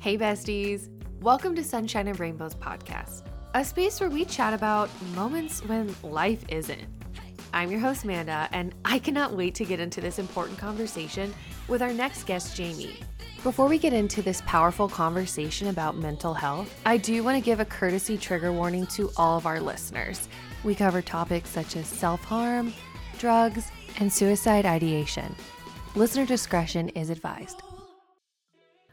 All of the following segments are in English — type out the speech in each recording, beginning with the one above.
Hey, besties. Welcome to Sunshine and Rainbows podcast, a space where we chat about moments when life isn't. I'm your host, Amanda, and I cannot wait to get into this important conversation with our next guest, Jaimi. Before we get into this powerful conversation about mental health, I do want to give a courtesy trigger warning to all of our listeners. We cover topics such as self harm, drugs, and suicide ideation. Listener discretion is advised.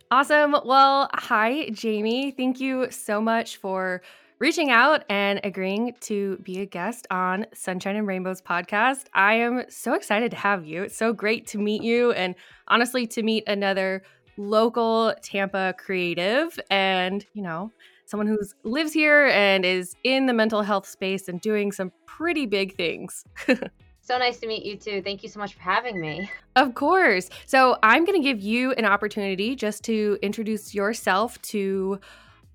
Awesome. Well, hi, Jaimi. Thank you so much for reaching out and agreeing to be a guest on Sunshine and Rainbows podcast. I am so excited to have you. It's so great to meet you and honestly to meet another local Tampa creative and, you know, someone who lives here and is in the mental health space and doing some pretty big things. So nice to meet you too. Thank you so much for having me. Of course. So, I'm going to give you an opportunity just to introduce yourself to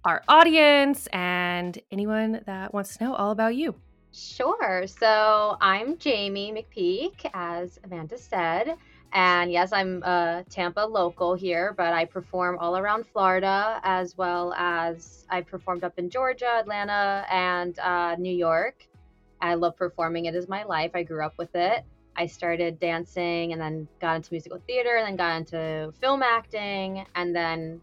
our audience and anyone that wants to know all about you. Sure. So, I'm Jaimi McPeek, as Amanda said. And yes, I'm a Tampa local here, but I perform all around Florida as well as I performed up in Georgia, Atlanta, and uh, New York. I love performing. It is my life. I grew up with it. I started dancing and then got into musical theater and then got into film acting and then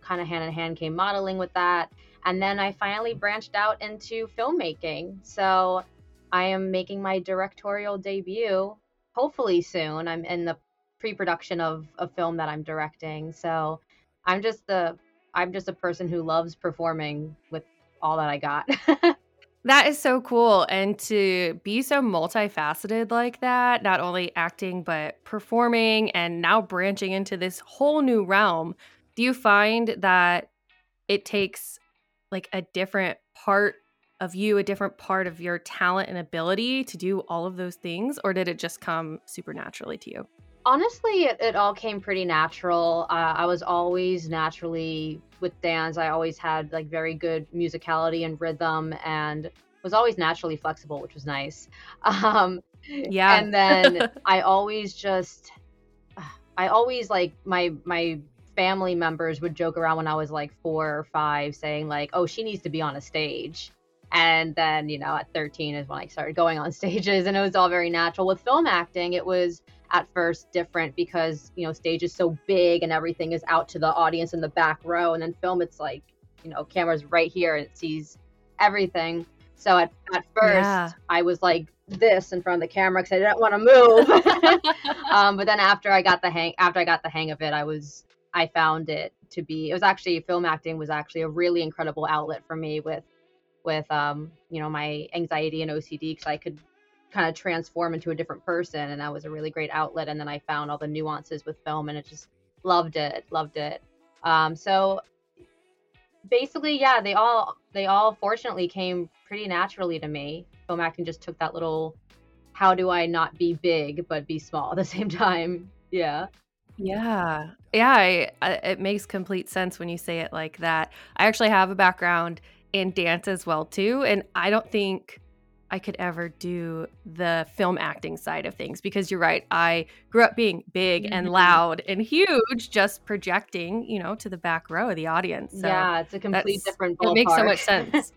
kind of hand in hand came modeling with that. And then I finally branched out into filmmaking. So I am making my directorial debut hopefully soon. I'm in the pre-production of a film that I'm directing. So I'm just the I'm just a person who loves performing with all that I got. That is so cool. And to be so multifaceted like that, not only acting, but performing and now branching into this whole new realm, do you find that it takes like a different part of you, a different part of your talent and ability to do all of those things? Or did it just come supernaturally to you? Honestly, it, it all came pretty natural. Uh, I was always naturally with dance. I always had like very good musicality and rhythm, and was always naturally flexible, which was nice. Um, yeah. And then I always just, I always like my my family members would joke around when I was like four or five, saying like, "Oh, she needs to be on a stage." And then, you know, at 13 is when I started going on stages, and it was all very natural. With film acting, it was at first different because you know stage is so big and everything is out to the audience in the back row. And then film it's like you know cameras right here and it sees everything. So at, at first yeah. i was like this in front of the camera because i didn't want to move. Um, but then after i got the hang after i got the hang of it i was i found it to be it was actually film acting was actually a really incredible outlet for me with with um you know my anxiety and ocd because i could kind of transform into a different person and that was a really great outlet and then i found all the nuances with film and it just loved it loved it. Um, so basically yeah they all they all fortunately came pretty naturally to me. Film acting just took that little how do i not be big but be small at the same time. Yeah. Yeah. Yeah I, I, it makes complete sense when you say it like that. I actually have a background in dance as well too and i don't think I could ever do the film acting side of things because you're right. I grew up being big mm-hmm. and loud and huge, just projecting, you know, to the back row of the audience. So yeah, it's a complete different. Ballpark. It makes so much sense.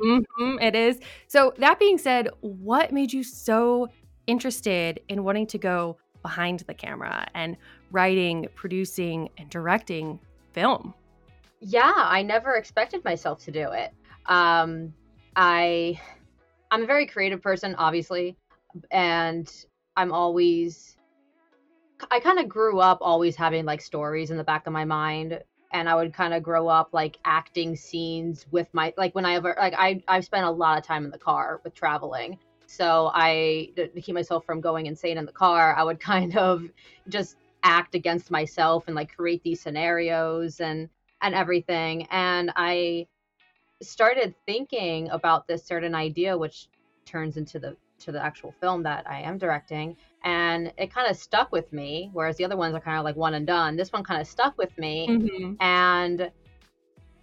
mm-hmm, it is. So that being said, what made you so interested in wanting to go behind the camera and writing, producing, and directing film? Yeah, I never expected myself to do it. Um, I I'm a very creative person, obviously, and I'm always I kind of grew up always having like stories in the back of my mind and I would kind of grow up like acting scenes with my like when I ever like I I've spent a lot of time in the car with traveling. So I to keep myself from going insane in the car, I would kind of just act against myself and like create these scenarios and and everything. And I started thinking about this certain idea, which turns into the to the actual film that I am directing, and it kind of stuck with me. Whereas the other ones are kind of like one and done. This one kind of stuck with me, mm-hmm. and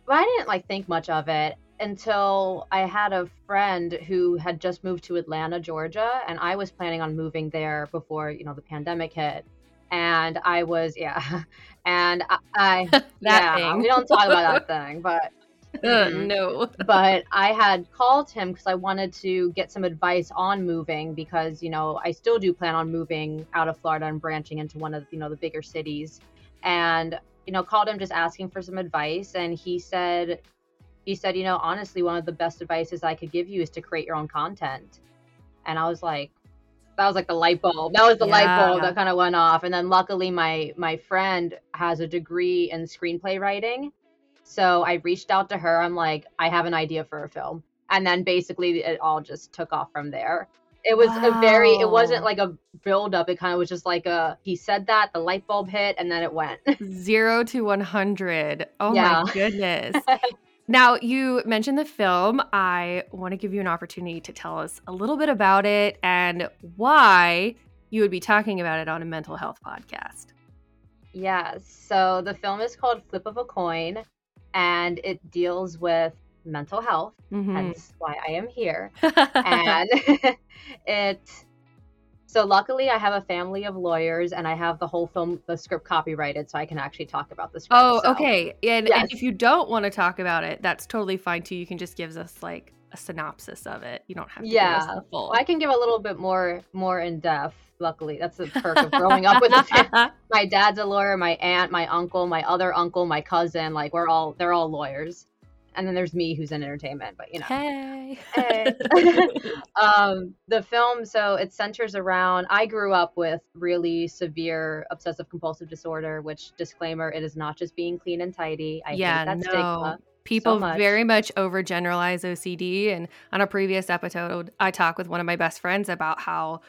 but I didn't like think much of it until I had a friend who had just moved to Atlanta, Georgia, and I was planning on moving there before you know the pandemic hit. and I was yeah, and I, I yeah, thing. we don't talk about that thing, but Uh, Mhm. no. but I had called him because I wanted to get some advice on moving because you know I still do plan on moving out of Florida and branching into one of you know the bigger cities, and you know called him just asking for some advice, and he said he said you know honestly one of the best advices I could give you is to create your own content, and I was like. That was like the light bulb. That was the light bulb that kind of went off. And then luckily my my friend has a degree in screenplay writing. So I reached out to her. I'm like, I have an idea for a film. And then basically it all just took off from there. It was a very, it wasn't like a build up. It kind of was just like a, he said that, the light bulb hit, and then it went. Zero to 100. Oh Yeah. my goodness. now, you mentioned the film. I want to give you an opportunity to tell us a little bit about it and why you would be talking about it on a mental health podcast. yeah. So the film is called Flip of a Coin and it deals with mental health. Mhm. Hence why I am here. and it so luckily i have a family of lawyers and i have the whole film the script copyrighted so i can actually talk about the script oh, so- okay. And, and if you don't want to talk about it, that's totally fine too. You can just give us like a synopsis of it. You don't have to give us Yeah. the full. Well, i can give a little bit more more in depth luckily that's the perk of growing up with a my dad's a lawyer my aunt my uncle my other uncle my cousin like we're all they're all lawyers and then there's me who's in entertainment but you know Hey. Hey. um, the film, so it centers around. I grew up with really severe obsessive compulsive disorder, which disclaimer, it is not just being clean and tidy. I yeah, hate that no. stigma. People much. very much overgeneralize OCD. And on a previous episode, I talked with one of my best friends about how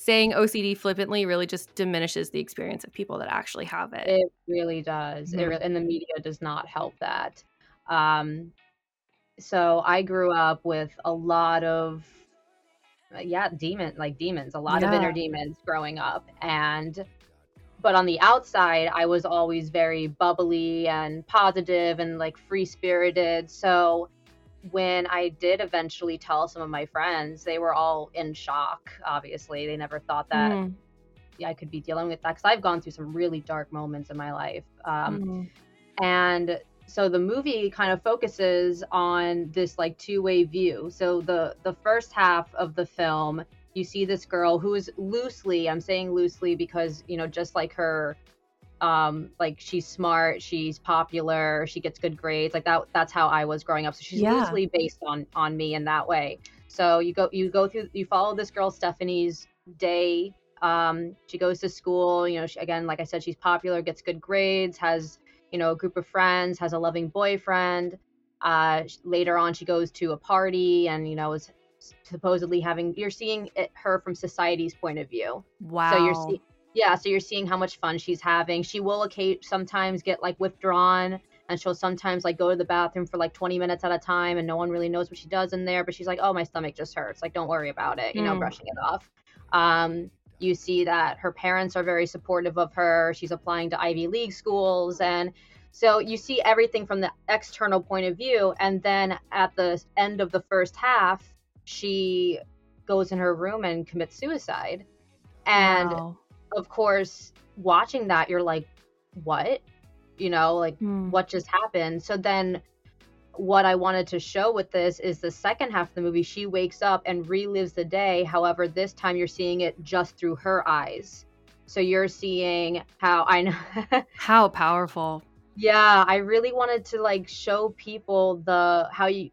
saying OCD flippantly really just diminishes the experience of people that actually have it. It really does. It Mhm. re- and the media does not help that. Um, so I grew up with a lot of, uh, yeah, demon like demons, a lot of inner demons growing up, and but on the outside, I was always very bubbly and positive and like free spirited. So when I did eventually tell some of my friends, they were all in shock. Obviously, they never thought that Mm, I could be dealing with that because I've gone through some really dark moments in my life. Um, mm. and so the movie kind of focuses on this like two-way view. So the the first half of the film, you see this girl who is loosely, I'm saying loosely because you know just like her um like she's smart she's popular she gets good grades like that that's how i was growing up so she's Yeah. loosely based on on me in that way so you go you go through you follow this girl stephanie's day um she goes to school you know she, again like i said she's popular gets good grades has you know a group of friends has a loving boyfriend uh later on she goes to a party and you know is supposedly having you're seeing it, her from society's point of view Wow. so you're see- yeah, so you're seeing how much fun she's having. She will occasionally sometimes get like withdrawn and she'll sometimes like go to the bathroom for like 20 minutes at a time and no one really knows what she does in there, but she's like, "Oh, my stomach just hurts." Like, don't worry about it, you know, Mm. brushing it off. Um you see that her parents are very supportive of her. She's applying to Ivy League schools and so you see everything from the external point of view and then at the end of the first half, she goes in her room and commits suicide. And Wow. Of course, watching that, you're like, what? You know, like, Mm. what just happened? So then, what I wanted to show with this is the second half of the movie, she wakes up and relives the day. However, this time you're seeing it just through her eyes. So you're seeing how I know. How powerful. yeah, I really wanted to like show people the how you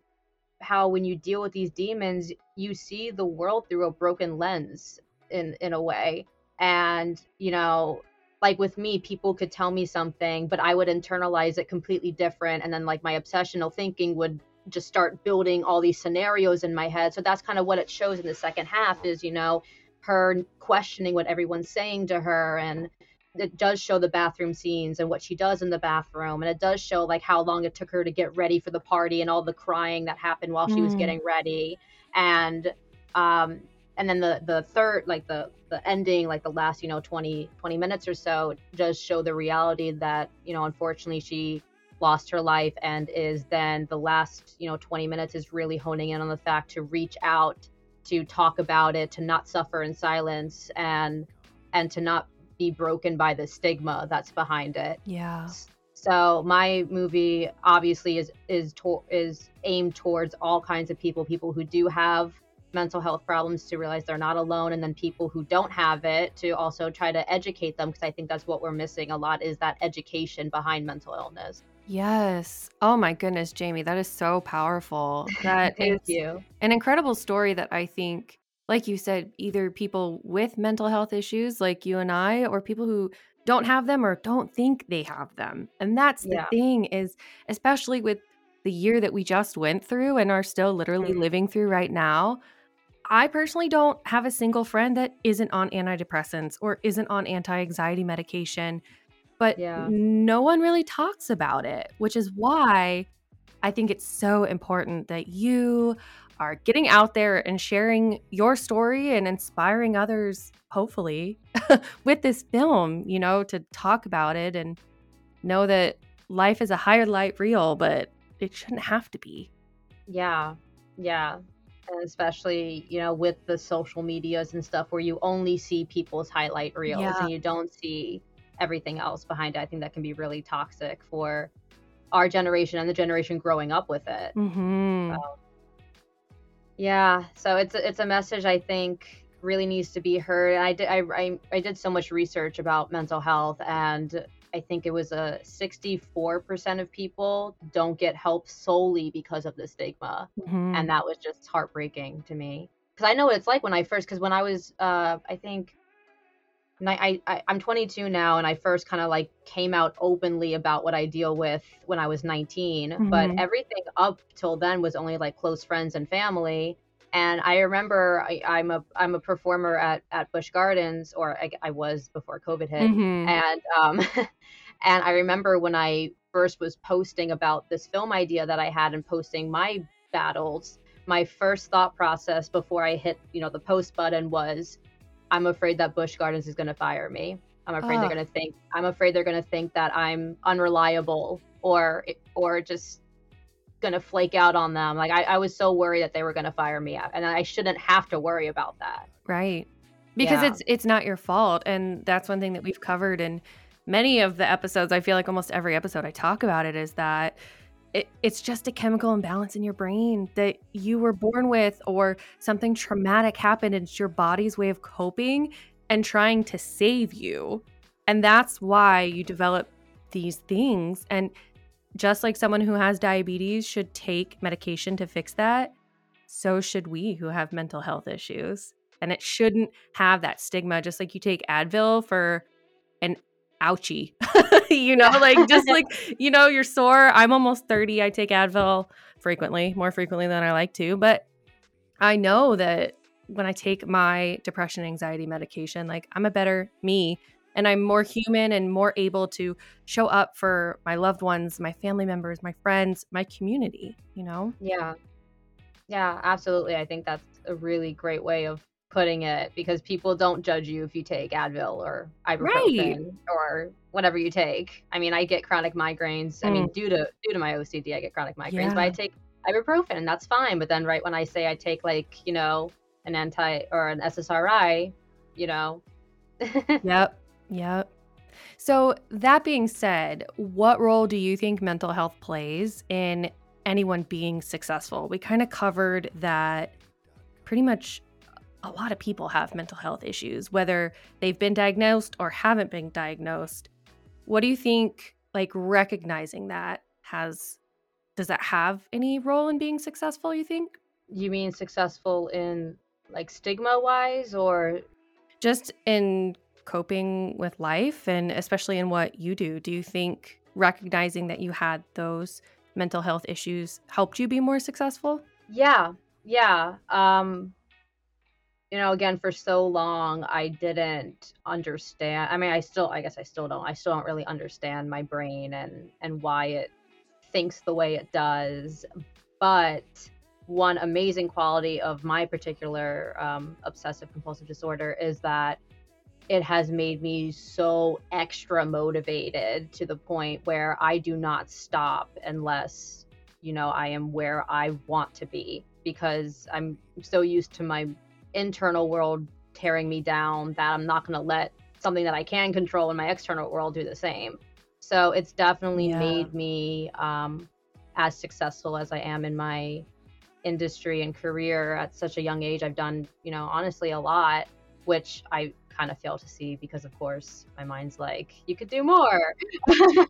how when you deal with these demons, you see the world through a broken lens in in a way. And, you know, like with me, people could tell me something, but I would internalize it completely different and then like my obsessional thinking would just start building all these scenarios in my head. So that's kind of what it shows in the second half is, you know, her questioning what everyone's saying to her and it does show the bathroom scenes and what she does in the bathroom and it does show like how long it took her to get ready for the party and all the crying that happened while she was Mm. getting ready and um and then the the third like the the ending like the last you know 20 20 minutes or so does show the reality that you know unfortunately she lost her life and is then the last you know 20 minutes is really honing in on the fact to reach out to talk about it to not suffer in silence and and to not be broken by the stigma that's behind it. Yeah. So my movie obviously is is to- is aimed towards all kinds of people, people who do have mental health problems to realize they're not alone and then people who don't have it to also try to educate them because I think that's what we're missing a lot is that education behind mental illness. Yes. Oh my goodness, Jaimi, that is so powerful. That Thank is you. an incredible story that I think like you said either people with mental health issues like you and I or people who don't have them or don't think they have them. And that's the Yeah. thing is especially with the year that we just went through and are still literally Mhm. living through right now. I personally don't have a single friend that isn't on antidepressants or isn't on anti-anxiety medication, but Yeah. no one really talks about it, which is why I think it's so important that you are getting out there and sharing your story and inspiring others, hopefully, with this film, you know, to talk about it and know that life is a higher light reel, but it shouldn't have to be. Yeah. Yeah. And especially, you know, with the social medias and stuff where you only see people's highlight reels Yeah. and you don't see everything else behind it. I think that can be really toxic for our generation and the generation growing up with it. Mm-hmm. Yeah, so it's a, it's a message I think really needs to be heard. And I did I, I I did so much research about mental health, and I think it was a 64% of people don't get help solely because of the stigma, Mm-hmm. and that was just heartbreaking to me. Because I know what it's like when I first, because when I was, uh, I think, I, I I'm 22 now, and I first kind of like came out openly about what I deal with when I was 19. But Mhm. everything up till then was only like close friends and family. And I remember I, I'm a I'm a performer at at Busch Gardens, or I, I was before COVID hit. Mm-hmm. and um and i remember when i first was posting about this film idea that i had and posting my battles my first thought process before i hit you know the post button was i'm afraid that Busch Gardens is going to fire me. I'm afraid they're going to think i'm afraid they're going to think that i'm unreliable or or just going to flake out on them like I, I was so worried that they were going to fire me up, and i shouldn't have to worry about that Right. Because Yeah. it's it's not your fault and that's one thing that we've covered in many of the episodes. I feel like almost every episode I talk about it is that it, it's just a chemical imbalance in your brain that you were born with or something traumatic happened and it's your body's way of coping and trying to save you. And that's why you develop these things and just like someone who has diabetes should take medication to fix that, so should we who have mental health issues. And it shouldn't have that stigma just like you take advil for an ouchie you know like just like you know you're sore. I'm almost 30 i take advil frequently more frequently than i like to. But i know that when i take my depression anxiety medication like i'm a better me and i'm more mm-hmm. human and more able to show up for my loved ones my family members my friends my community you know Yeah. Yeah, absolutely. I think that's a really great way of putting it because people don't judge you if you take Advil or ibuprofen or whatever you take. I mean, I get chronic migraines. I mean, mm. due to due to my OCD, I get chronic migraines, but I take ibuprofen and that's fine. But then right when I say I take like, you know, an anti or an SSRI, you know, Yep. Yep. So, that being said, what role do you think mental health plays in anyone being successful? We kind of covered that pretty much a lot of people have mental health issues, whether they've been diagnosed or haven't been diagnosed. What do you think, like, recognizing that has, does that have any role in being successful, you think? you mean successful in like stigma wise or just in coping with life and especially in what you do do you think recognizing that you had those mental health issues helped you be more successful Yeah, yeah. Um, you know, again, for so long, I didn't understand. I mean, I still, I guess I still don't. I still don't really understand my brain and and why it thinks the way it does. But one amazing quality of my particular um, obsessive compulsive disorder is that it has made me so extra motivated to the point where I do not stop unless you know I am where I want to be because I'm so used to my internal world tearing me down that I'm not going to let something that I can control in my external world do the same. So it's definitely Yeah. made me um, as successful as I am in my industry and career at such a young age. I've done, you know, honestly a lot, which I kind of fail to see because, of course, my mind's like, you could do more.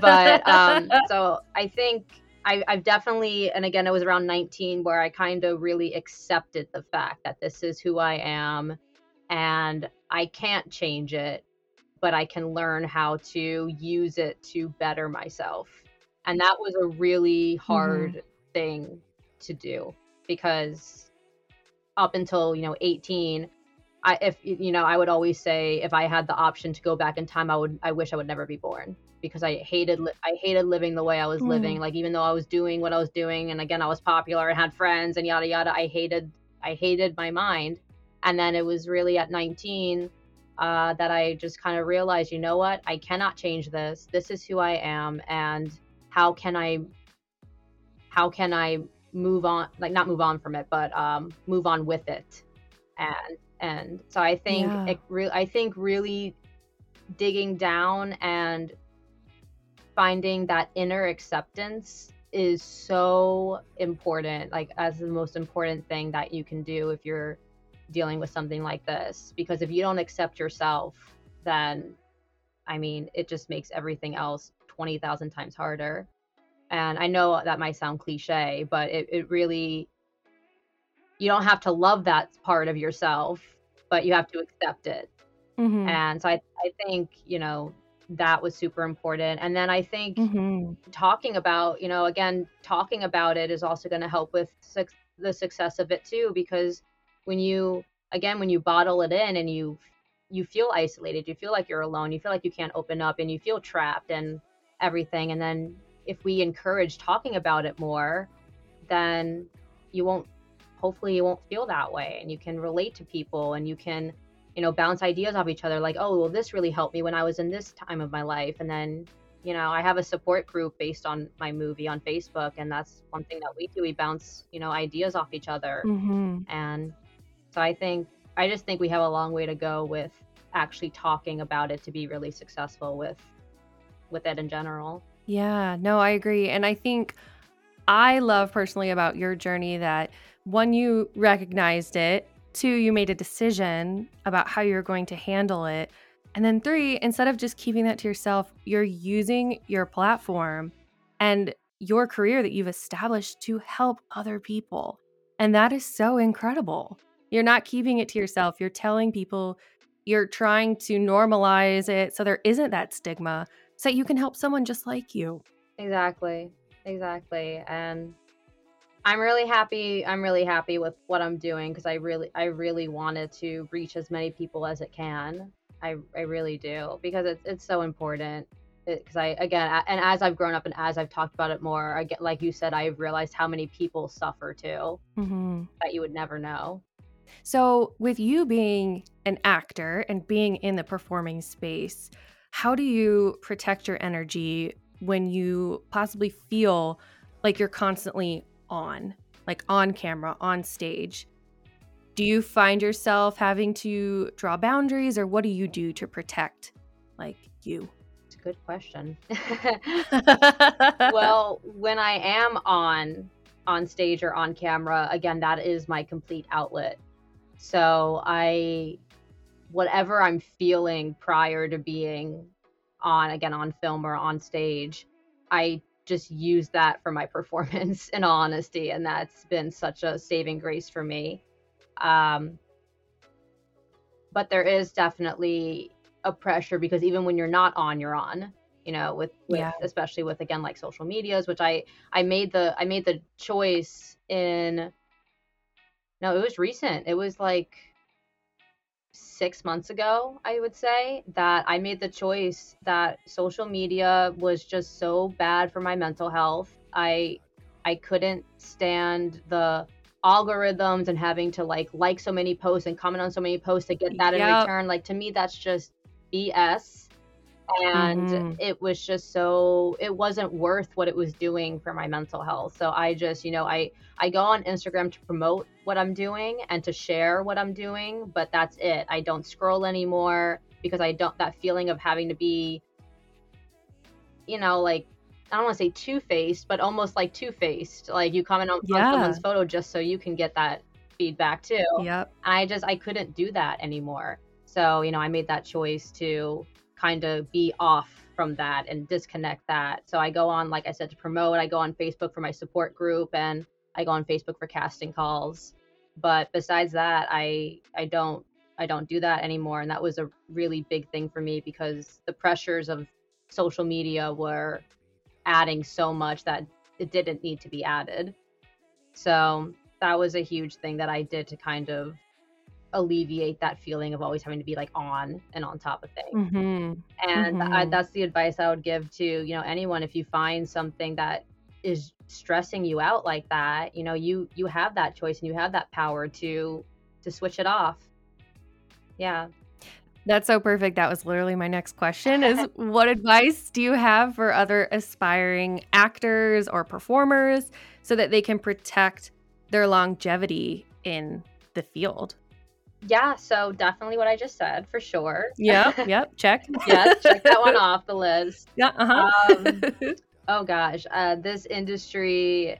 but um, so I think I, I've definitely, and again, it was around 19 where I kind of really accepted the fact that this is who I am and I can't change it, but I can learn how to use it to better myself. And that was a really hard thing to do because up until, you know, 18, I if you know, I would always say if I had the option to go back in time, I would I wish I would never be born because I hated li- I hated living the way I was Mm. living. Like even though I was doing what I was doing and again I was popular and had friends and yada yada, I hated I hated my mind. And then it was really at 19 uh, that I just kind of realized, you know what? I cannot change this. This is who I am and how can I how can I move on like not move on from it, but um move on with it. And and so I think Yeah. it re- I think really digging down and finding that inner acceptance is so important like as the most important thing that you can do if you're dealing with something like this. Because if you don't accept yourself then i mean it just makes everything else 20,000 times harder. And i know that might sound cliche but it, it really you don't have to love that part of yourself but you have to accept it Mhm. and so I, I think you know that was super important and then i think Mhm. talking about you know again talking about it is also going to help with suc the success of it too because when you again when you bottle it in and you you feel isolated you feel like you're alone you feel like you can't open up and you feel trapped and everything and then if we encourage talking about it more then you won't hopefully you won't feel that way and you can relate to people and you can you know bounce ideas off each other like oh well this really helped me when i was in this time of my life and then you know i have a support group based on my movie on facebook and that's one thing that we do we bounce you know ideas off each other Mhm. and so i think i just think we have a long way to go with actually talking about it to be really successful with with it in general Yeah, no, I agree. And I think I love personally about your journey that one, you recognized it, two, you made a decision about how you're going to handle it. And then three, instead of just keeping that to yourself, you're using your platform and your career that you've established to help other people. And that is so incredible. You're not keeping it to yourself, you're telling people, you're trying to normalize it so there isn't that stigma so that you can help someone just like you. Exactly. Exactly. And I'm really happy I'm really happy with what I'm doing because I really I really wanted to reach as many people as it can. I I really do because it's it's so important. Because I again and as I've grown up and as I've talked about it more, I get like you said, I've realized how many people suffer too Mm-hmm. that you would never know. So, with you being an actor and being in the performing space, how do you protect your energy when you possibly feel like you're constantly on, like on camera, on stage? Do you find yourself having to draw boundaries or what do you do to protect like you? It's a good question. well, when I am on on stage or on camera, again, that is my complete outlet. So I whatever I'm feeling prior to being on again on film or on stage, I just use that for my performance in all honesty and that's been such a saving grace for me. Um but there is definitely a pressure because even when you're not on, you're on you know with, with Yeah. especially with again like social medias which i i made the i made the choice in no it was recent it was like six months ago i would say that i made the choice that social media was just so bad for my mental health. I i couldn't stand the algorithms and having to like like so many posts and comment on so many posts to get that in return. Like to me that's just bs and Mhm. it was just so it wasn't worth what it was doing for my mental health so i just you know i i go on instagram to promote what i'm doing and to share what i'm doing but that's it i don't scroll anymore because I don't that feeling of having to be you know, like I don't want to say two faced, but almost like two faced. Like you comment on, yeah. on someone's photo just so you can get that feedback too. Yep. I just I couldn't do that anymore. So, you know, I made that choice to kind of be off from that and disconnect that. So I go on, like I said, to promote. I go on Facebook for my support group and I go on Facebook for casting calls. But besides that, I I don't I don't do that anymore. And that was a really big thing for me because the pressures of social media were adding so much that it didn't need to be added. So that was a huge thing that I did to kind of alleviate that feeling of always having to be like on and on top of things. Mm-hmm. And mm-hmm. I, that's the advice I would give to, you know, anyone if you find something that is stressing you out like that, you know, you you have that choice and you have that power to to switch it off. Yeah. That's so perfect. That was literally my next question is what advice do you have for other aspiring actors or performers so that they can protect their longevity in the field? Yeah, so definitely what I just said for sure. Yep, yep, check. yes, check that one off the list. Yeah, uh-huh. Um, oh gosh, uh, this industry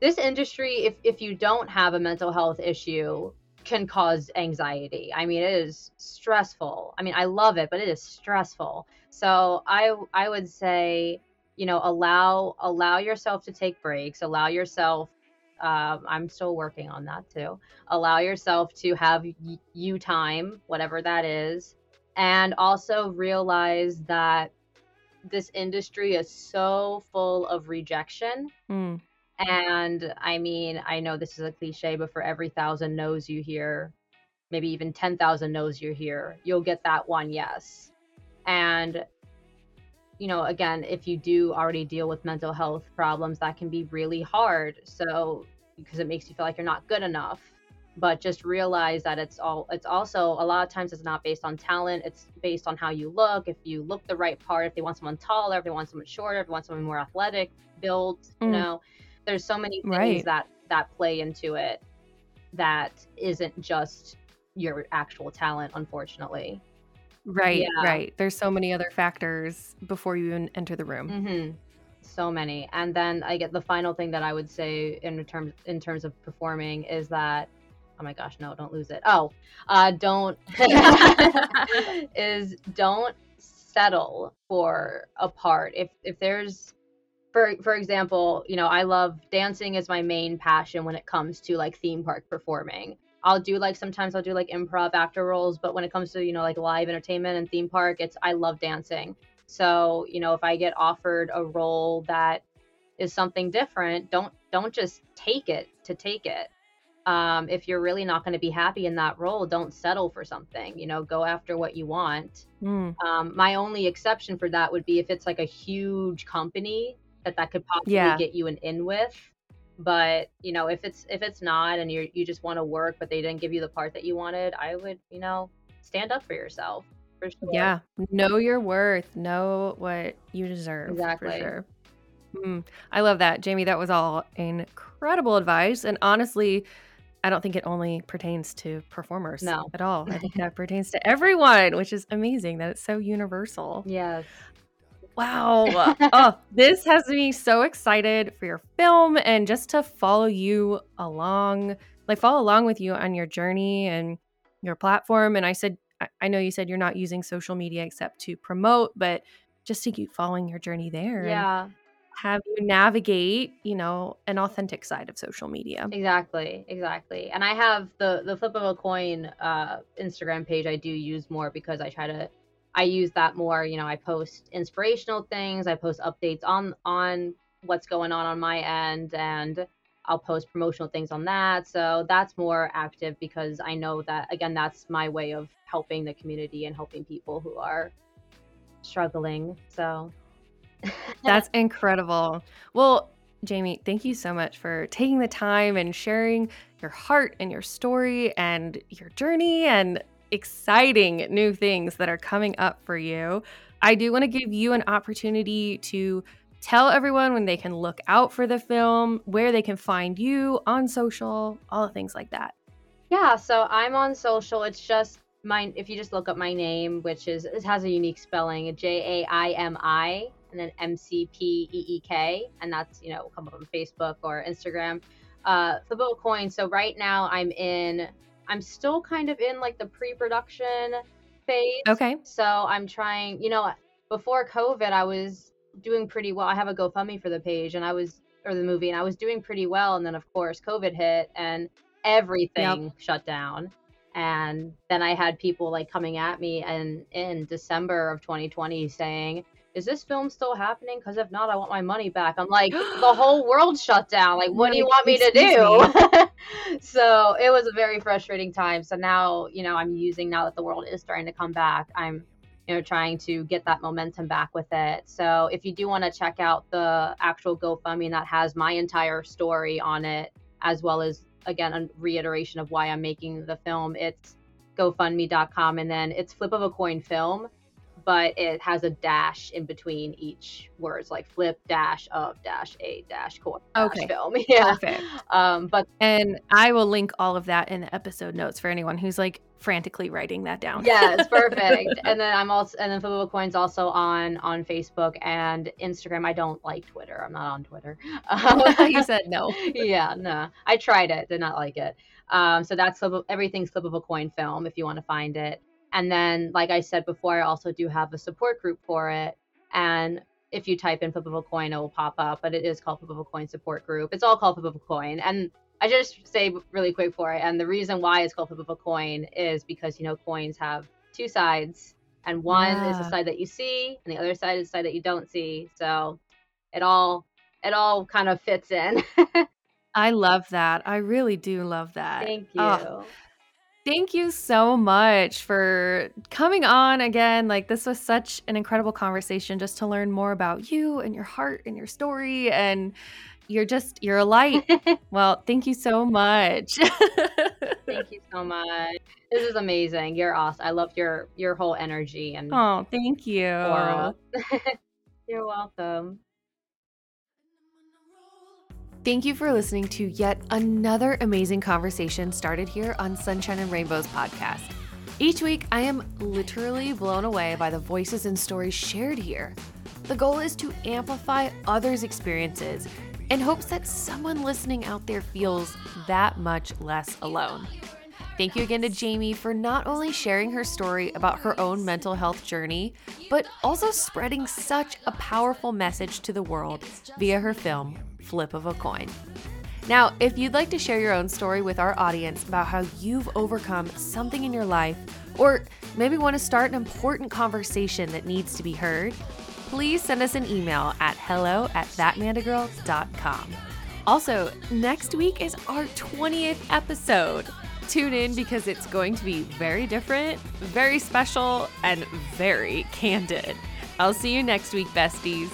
this industry if if you don't have a mental health issue can cause anxiety. I mean, it is stressful. I mean, I love it, but it is stressful. So I I would say, you know, allow allow yourself to take breaks. Allow yourself. Um, I'm still working on that too. Allow yourself to have y- you time, whatever that is, and also realize that this industry is so full of rejection. Mm and I mean, I know this is a cliche, but for every thousand no's you hear, maybe even 10,000 no's you hear, you'll get that one yes. And, you know, again, if you do already deal with mental health problems, that can be really hard. So, because it makes you feel like you're not good enough. But just realize that it's all, it's also a lot of times it's not based on talent. It's based on how you look. If you look the right part, if they want someone taller, if they want someone shorter, if they want someone more athletic, built, mm. you know there's so many things right. that that play into it that isn't just your actual talent unfortunately right yeah. right there's so many other factors before you even enter the room mm-hmm. so many and then i get the final thing that i would say in terms in terms of performing is that oh my gosh no don't lose it oh uh don't is don't settle for a part if if there's for for example, you know, I love dancing is my main passion when it comes to like theme park performing. I'll do like sometimes I'll do like improv actor roles, but when it comes to, you know, like live entertainment and theme park, it's I love dancing. So, you know, if I get offered a role that is something different, don't don't just take it to take it. Um, if you're really not going to be happy in that role, don't settle for something. You know, go after what you want. Mm. Um, my only exception for that would be if it's like a huge company that that could possibly yeah. get you an in with but you know if it's if it's not and you you just want to work but they didn't give you the part that you wanted i would you know stand up for yourself for sure. yeah know your worth know what you deserve exactly for sure mm, i love that jaimi that was all incredible advice and honestly I don't think it only pertains to performers no. at all. I think that pertains to everyone, which is amazing that it's so universal. Yes. Wow. oh, this has me so excited for your film and just to follow you along, like follow along with you on your journey and your platform. And I said, I know you said you're not using social media except to promote, but just to keep following your journey there. Yeah. Have you navigate, you know, an authentic side of social media. Exactly, exactly. And I have the the flip of a coin uh, Instagram page. I do use more because I try to I use that more. You know, I post inspirational things. I post updates on on what's going on on my end, and I'll post promotional things on that. So that's more active because I know that again, that's my way of helping the community and helping people who are struggling. So that's incredible. Well, Jaimi, thank you so much for taking the time and sharing your heart and your story and your journey and exciting new things that are coming up for you. I do want to give you an opportunity to tell everyone when they can look out for the film, where they can find you on social, all the things like that. Yeah, so I'm on social. It's just mine if you just look up my name, which is it has a unique spelling, J A I M I and then M C P E E K, and that's you know come up on Facebook or Instagram. Uh, flip of coin. So right now I'm in. I'm still kind of in like the pre-production phase. Okay. So I'm trying. You know, before COVID, I was doing pretty well. I have a GoFundMe for the page, and I was or the movie, and I was doing pretty well. And then of course COVID hit, and everything yep. shut down and then i had people like coming at me and in december of 2020 saying is this film still happening? Because if not i want my money back. I'm like the whole world shut down. Like what do you want me to do? so it was a very frustrating time. So now you know i'm using now that the world is starting to come back i'm you know trying to get that momentum back with it. So if you do want to check out the actual gofundme that has my entire story on it as well as again a reiteration of why I'm making the film. It's GoFundMe.com, and then it's Flip of a Coin Film, but it has a dash in between each words, like flip dash of dash a dash coin okay. film. Yeah. Perfect. Um, but and I will link all of that in the episode notes for anyone who's like frantically writing that down. yeah, it's perfect. and then I'm also and then Flip of a Coin's also on on Facebook and Instagram. I don't like Twitter. I'm not on Twitter. you said no. yeah, no. I tried it, did not like it. Um, so that's flip everything's flip of a coin film if you want to find it. And then, like I said before, I also do have a support group for it. And if you type in flip of a coin, it will pop up. But it is called flip of a coin support group. It's all called flip of a coin. And I just say really quick for it. And the reason why it's called flip of a coin is because you know coins have two sides, and one yeah. is the side that you see, and the other side is the side that you don't see. So it all it all kind of fits in. I love that. I really do love that. Thank you. Oh, thank you so much for coming on again. Like, this was such an incredible conversation just to learn more about you and your heart and your story. And you're just, you're a light. well, thank you so much. thank you so much. This is amazing. You're awesome. I love your your whole energy and oh, thank you. You're welcome. Thank you for listening to yet another amazing conversation started here on Sunshine and Rainbows podcast. Each week, I am literally blown away by the voices and stories shared here. The goal is to amplify others' experiences in hopes that someone listening out there feels that much less alone. Thank you again to Jaimi for not only sharing her story about her own mental health journey, but also spreading such a powerful message to the world via her film, flip of a coin. Now, if you'd like to share your own story with our audience about how you've overcome something in your life, or maybe want to start an important conversation that needs to be heard, please send us an email at hello at thatmandagirl.com. Also, next week is our 20th episode. Tune in because it's going to be very different, very special, and very candid. I'll see you next week, besties.